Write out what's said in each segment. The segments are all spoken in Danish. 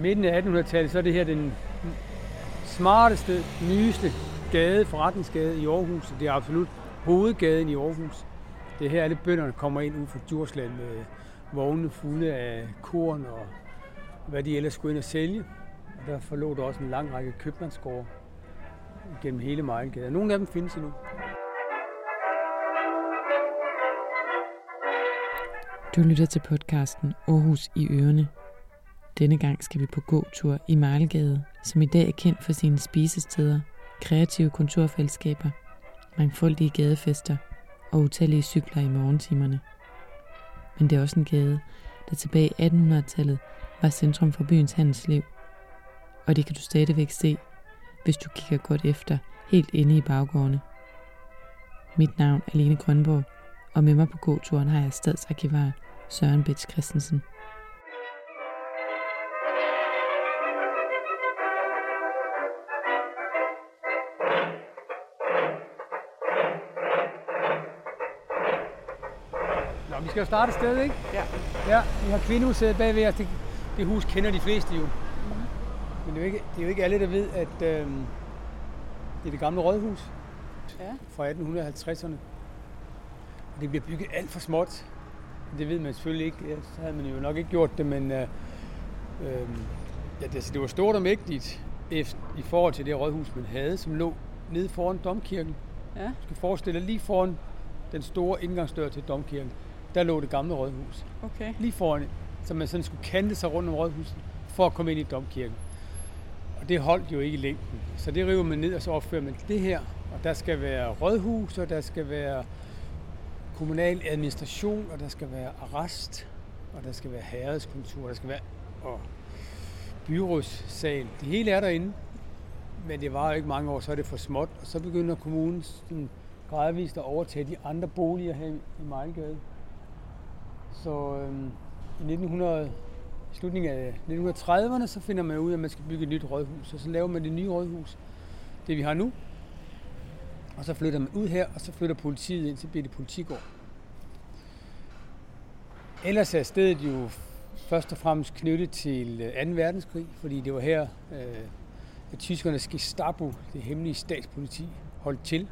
midten af 1800-tallet, så er det her den smarteste, nyeste gade, forretningsgade i Aarhus. Det er absolut hovedgaden i Aarhus. Det er her, alle bønderne kommer ind ud fra Djursland med vogne fulde af korn og hvad de ellers skulle ind og sælge. Og der forlå der også en lang række købmandsgårde gennem hele Mejlgade. Nogle af dem findes endnu. Du lytter til podcasten Aarhus i Ørene. Denne gang skal vi på gåtur i Marlegade, som i dag er kendt for sine spisesteder, kreative kontorfællesskaber, mangfoldige gadefester og utallige cykler i morgentimerne. Men det er også en gade, der tilbage i 1800-tallet var centrum for byens handelsliv. Og det kan du stadigvæk se, hvis du kigger godt efter, helt inde i baggårdene. Mit navn er Lene Grønborg, og med mig på gåturen har jeg stadsarkivar Søren Bets Christensen. Vi skal jo starte et sted, ikke? Ja. Ja, vi har kvindehuset bagved os. Det, det hus kender de fleste jo. Men det er jo ikke, det er jo ikke alle, der ved, at øh, det er det gamle rådhus Ja. fra 1850'erne. Og det bliver bygget alt for småt. Det ved man selvfølgelig ikke. Ja, så havde man jo nok ikke gjort det, men øh, øh, ja, det, det var stort og mægtigt efter, i forhold til det rådhus, man havde, som lå nede foran domkirken. Ja. Du skal forestille dig lige foran den store indgangsdør til domkirken. Der lå det gamle rådhus. Okay. Lige foran, så man sådan skulle kante sig rundt om rådhuset for at komme ind i domkirken. Og det holdt jo ikke i længden. Så det river man ned, og så opfører man det her. Og der skal være rådhus, og der skal være kommunal administration, og der skal være arrest, og der skal være herredskontor, der skal være og byrådssal. Det hele er derinde, men det var jo ikke mange år, så er det for småt. Og så begynder kommunen sådan gradvist at overtage de andre boliger her i Mejlgade. Så øhm, i 1900, i slutningen af 1930'erne, så finder man ud af, at man skal bygge et nyt rådhus. Og så laver man det nye rådhus, det vi har nu. Og så flytter man ud her, og så flytter politiet ind, så bliver det politigård. Ellers er stedet jo først og fremmest knyttet til øh, 2. verdenskrig, fordi det var her, øh, at tyskernes Gestapo, det hemmelige statspoliti, holdt til.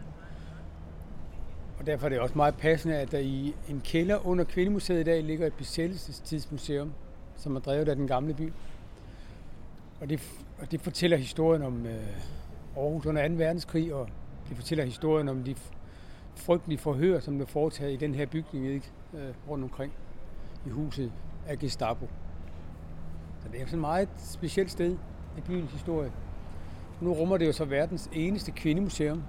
Og derfor er det også meget passende, at der i en kælder under Kvindemuseet i dag ligger et besættelsestidsmuseum, som er drevet af den gamle by. Og det, og det fortæller historien om øh, Aarhus under 2. verdenskrig, og det fortæller historien om de frygtelige forhør, som blev foretaget i den her bygning ikke? Øh, rundt omkring i huset af Gestapo. Så det er sådan et meget specielt sted i byens historie. Nu rummer det jo så verdens eneste kvindemuseum,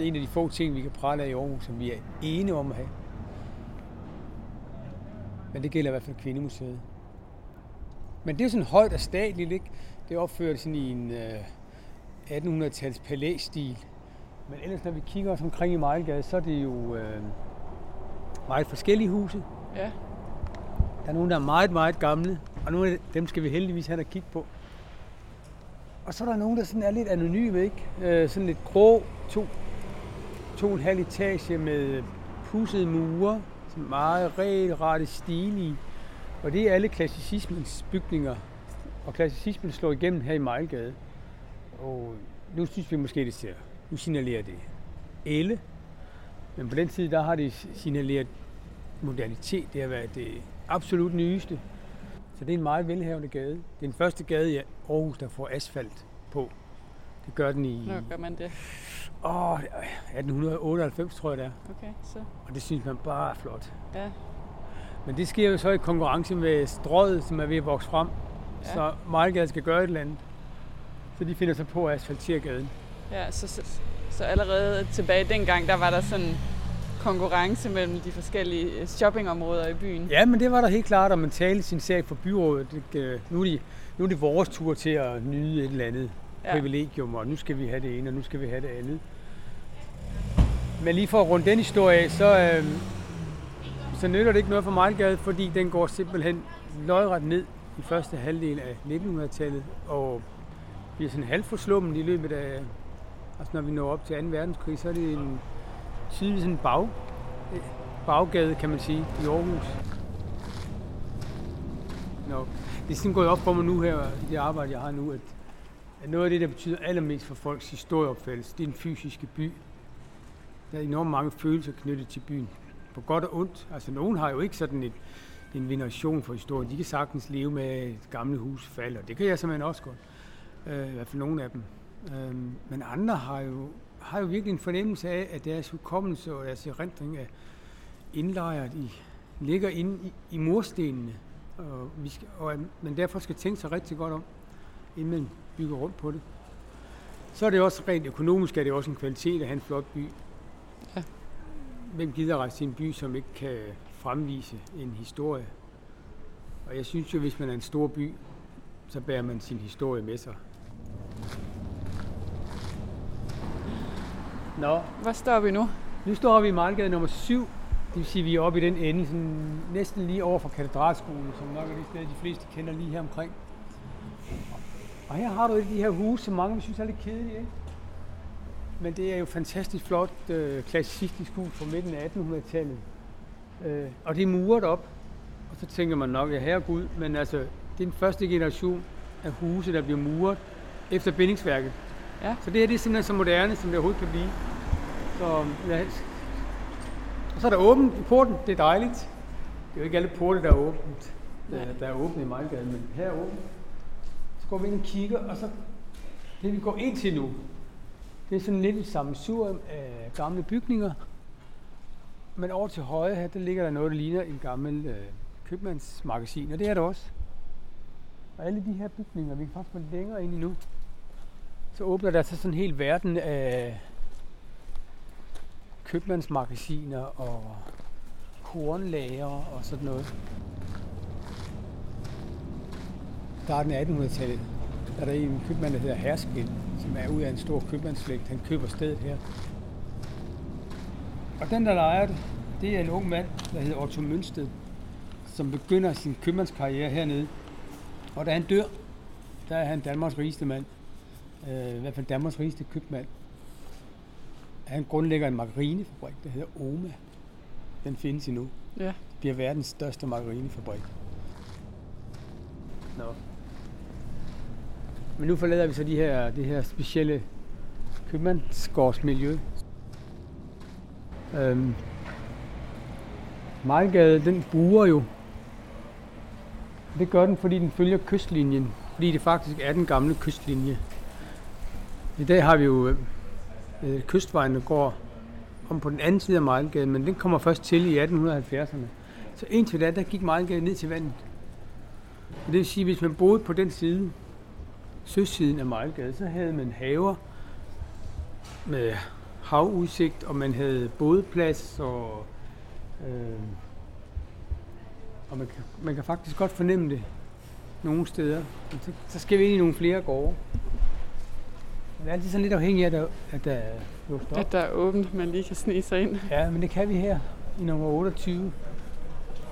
det er en af de få ting, vi kan prale af i Aarhus, som vi er enige om at have. Men det gælder i hvert fald Kvindemuseet. Men det er sådan højt og statligt, ikke? Det er opført sådan i en øh, 1800-tals palæstil. Men ellers, når vi kigger os omkring i Mejlgade, så er det jo øh, meget forskellige huse. Ja. Der er nogle, der er meget, meget gamle, og nogle af dem skal vi heldigvis have at kigge på. Og så er der nogle, der sådan er lidt anonyme, ikke? Øh, sådan lidt grå, to, to og en halv etage med pudsede mure, som meget regelrette stilige. Og det er alle klassicismens bygninger. Og klassicismen slår igennem her i Mejlgade. Og nu synes vi måske, det ser, nu signalerer det elle. Men på den tid, der har det signaleret modernitet. Det har været det absolut nyeste. Så det er en meget velhavende gade. Det er den første gade i Aarhus, der får asfalt på. Det gør den i Nå, gør man det åh, 1898, tror jeg det er. Okay, så. Og det synes man bare er flot. Ja. Men det sker jo så i konkurrence med strøget, som er ved at vokse frem. Ja. Så Mejlgade skal gøre et eller andet. Så de finder sig på at asfaltere gaden. Ja, så, så, så allerede tilbage dengang, der var der sådan konkurrence mellem de forskellige shoppingområder i byen. Ja, men det var der helt klart, at man talte sin sag for byrådet. Det, øh, nu, er de, nu er det vores tur til at nyde et eller andet Ja. privilegium, og nu skal vi have det ene, og nu skal vi have det andet. Men lige for at runde den historie af, så, øh, så nytter det ikke noget for Mejlgade, fordi den går simpelthen lodret ned i første halvdel af 1900-tallet, og bliver sådan halvforslummet i løbet af, altså når vi når op til 2. verdenskrig, så er det en tydelig en bag, baggade, kan man sige, i Aarhus. Nå. det er sådan gået op for mig nu her, i det arbejde, jeg har nu, at, at noget af det, der betyder allermest for folks historieopfattelse, det er den fysiske by. Der er enormt mange følelser knyttet til byen. På godt og ondt. Altså, nogen har jo ikke sådan et, en veneration for historien. De kan sagtens leve med et gamle hus falder. Det kan jeg simpelthen også godt. Øh, I hvert fald nogle af dem. Øh, men andre har jo, har jo virkelig en fornemmelse af, at deres hukommelse og deres erindring er indlejret i, ligger inde i, i murstenene. Og, vi skal, og at man derfor skal tænke sig rigtig godt om, inden man bygger rundt på det. Så er det også rent økonomisk, er det også en kvalitet at have en flot by. Ja. Hvem gider rejse til en by, som ikke kan fremvise en historie? Og jeg synes jo, hvis man er en stor by, så bærer man sin historie med sig. Nå, Hvor står vi nu? nu står vi i Markgade nummer 7. Det vil sige, at vi er oppe i den ende, sådan næsten lige over for katedralskolen, som nok er det sted, de fleste kender lige her omkring. Og her har du et af de her huse, som mange vil synes er lidt kedelige, ikke? Men det er jo fantastisk flot øh, klassicistisk hus fra midten af 1800-tallet. Øh, og det er muret op. Og så tænker man nok, ja herregud, men altså, det er den første generation af huse, der bliver muret efter bindingsværket. Ja. Så det her det er simpelthen så moderne, som det overhovedet kan blive. Så, ja. Og så er der åbent i porten, det er dejligt. Det er jo ikke alle porte, der er åbent. Der, der er åbent i Mejlgade, men her er åbent. Går vi ind og kigger, og så det vi går ind til nu, det er sådan lidt et sammensurium af gamle bygninger. Men over til højre her, der ligger der noget, der ligner en gammel øh, købmandsmagasin, og det er det også. Og alle de her bygninger, vi kan faktisk gå længere ind i nu, så åbner der sig sådan en hel verden af købmandsmagasiner og kornlager og sådan noget. Starten af 1800-tallet er der en købmand, der hedder Herskind, som er ud af en stor købmandsslægt. Han køber stedet her. Og den, der lejer det, det er en ung mand, der hedder Otto Mønsted, som begynder sin købmandskarriere hernede. Og da han dør, der er han Danmarks rigeste mand. Øh, I hvert fald Danmarks rigeste købmand. Han grundlægger en margarinefabrik, der hedder Oma. Den findes endnu. Ja. Det bliver verdens største margarinefabrik. Nå. Men nu forlader vi så de her, det her specielle købmandsgårdsmiljø. Øhm, Mejlgade, den buer jo. Det gør den, fordi den følger kystlinjen. Fordi det faktisk er den gamle kystlinje. I dag har vi jo øh, kystvejen, der går om på den anden side af Mejlgade, men den kommer først til i 1870'erne. Så indtil da, der gik Mejlgade ned til vandet. Og det vil sige, at hvis man boede på den side, søsiden af Mejlgade, så havde man haver med havudsigt, og man havde bådplads, og, øh, og man, kan, man kan faktisk godt fornemme det nogle steder. Men så, så skal vi ind i nogle flere gårde. Det er altid sådan lidt afhængigt af, at der, at der er op. At der er åbent, man lige kan snige sig ind. Ja, men det kan vi her i nummer 28.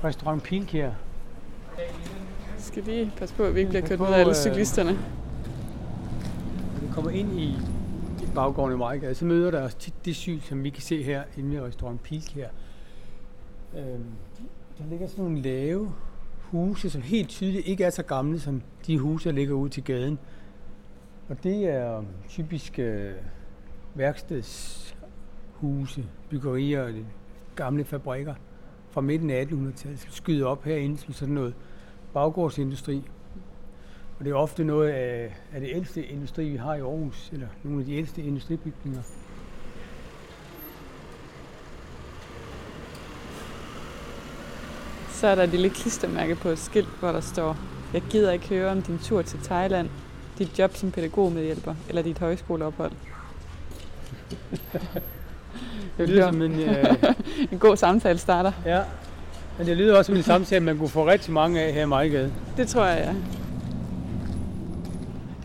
Restaurant Pilkær. Skal lige passe på, at vi ikke bliver kørt ned af alle øh, cyklisterne. Kommer ind i, baggården i Mejlgade, så møder der os tit det syn, som vi kan se her inde i restaurant Pilk her. Øhm, der ligger sådan nogle lave huse, som helt tydeligt ikke er så gamle som de huse, der ligger ude til gaden. Og det er typisk øh, værkstedshuse, byggerier og gamle fabrikker fra midten af 1800-tallet, som skyder op herinde som sådan noget baggårdsindustri. Og det er ofte noget af, af det ældste industri, vi har i Aarhus, eller nogle af de ældste industribygninger. Så er der et lille klistermærke på et skilt, hvor der står, jeg gider ikke høre om din tur til Thailand, dit job som pædagogmedhjælper eller dit højskoleophold. Det lyder som en, øh, En god samtale starter. ja, men det lyder også som en samtale, man kunne få rigtig mange af her i Mejlgade. Det tror jeg, ja.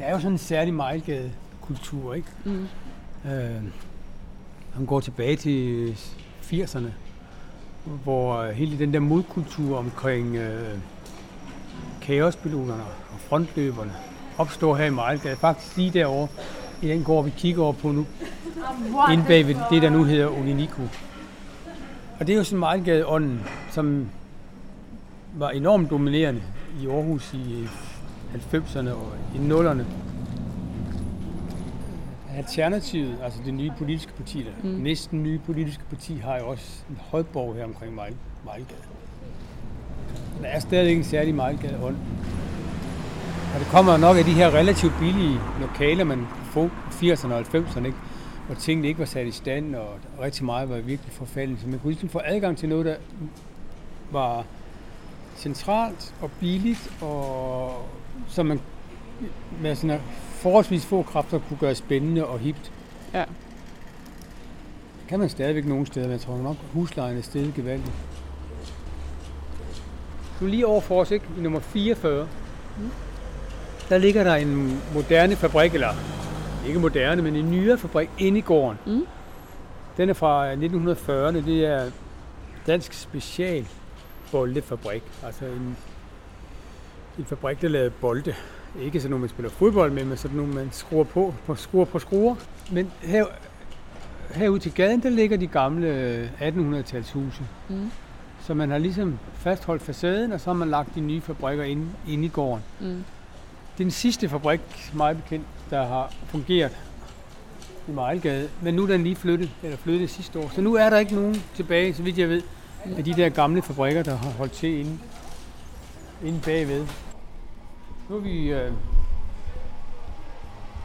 Der er jo sådan en særlig Mejlgade-kultur, ikke? Mm. Øh, han går tilbage til 80'erne, hvor øh, hele den der modkultur omkring øh, kaospiloterne og frontløberne opstår her i Mejlgade. Faktisk lige derovre i den gård, vi kigger over på nu. Inde bag ved det, der nu hedder Oliniko. Og det er jo sådan Mejlgade-ånden, som var enormt dominerende i Aarhus i 90'erne og i 0'erne. Alternativet, altså det nye politiske parti, der mm. næsten nye politiske parti, har jo også en højborg her omkring Mejlgade. Der er stadig en særlig Mejlgade ånd. Og det kommer nok af de her relativt billige lokaler, man få 80'erne og 90'erne, ikke? hvor tingene ikke var sat i stand, og rigtig meget var virkelig forfalden. Så man kunne ligesom få adgang til noget, der var centralt og billigt, og som man med sådan forholdsvis få kræfter kunne gøre spændende og hipt. Ja. Det kan man stadigvæk nogle steder, men jeg tror nok, huslejen er stedet gevaldigt. Nu lige over for os, ikke? i nummer 44, mm. der ligger der en moderne fabrik, eller ikke moderne, men en nyere fabrik inde i gården. Mm. Den er fra 1940'erne. Det er Dansk Special Boldefabrik. Altså en, en fabrik, der lavede bolde. Ikke sådan nogle, man spiller fodbold med, men sådan nogle, man skruer på, på skruer på skruer. Men her, herude til gaden, der ligger de gamle 1800-talshuse. Mm. Så man har ligesom fastholdt facaden, og så har man lagt de nye fabrikker ind, ind i gården. Mm. Det er den sidste fabrik, meget bekendt, der har fungeret i Mejlgade, men nu er den lige flyttet, eller flyttet sidste år. Så nu er der ikke nogen tilbage, så vidt jeg ved, af de der gamle fabrikker, der har holdt til inde, inde bagved. Nu har vi øh,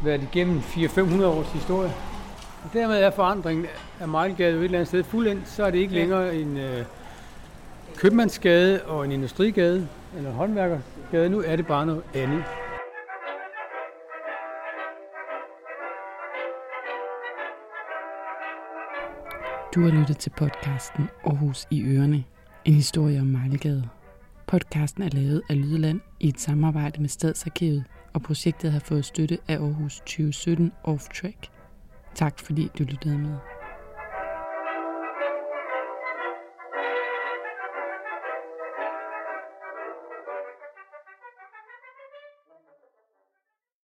været igennem 400-500 års historie. Og dermed er forandringen af Mejlgade et eller andet sted fuldendt, så er det ikke ja. længere en øh, købmandsgade og en industrigade eller håndværkergade. Nu er det bare noget andet. Du har lyttet til podcasten Aarhus i Ørene. En historie om Mejlegade. Podcasten er lavet af Lydland i et samarbejde med Stadsarkivet, og projektet har fået støtte af Aarhus 2017 Off Track. Tak fordi du lyttede med.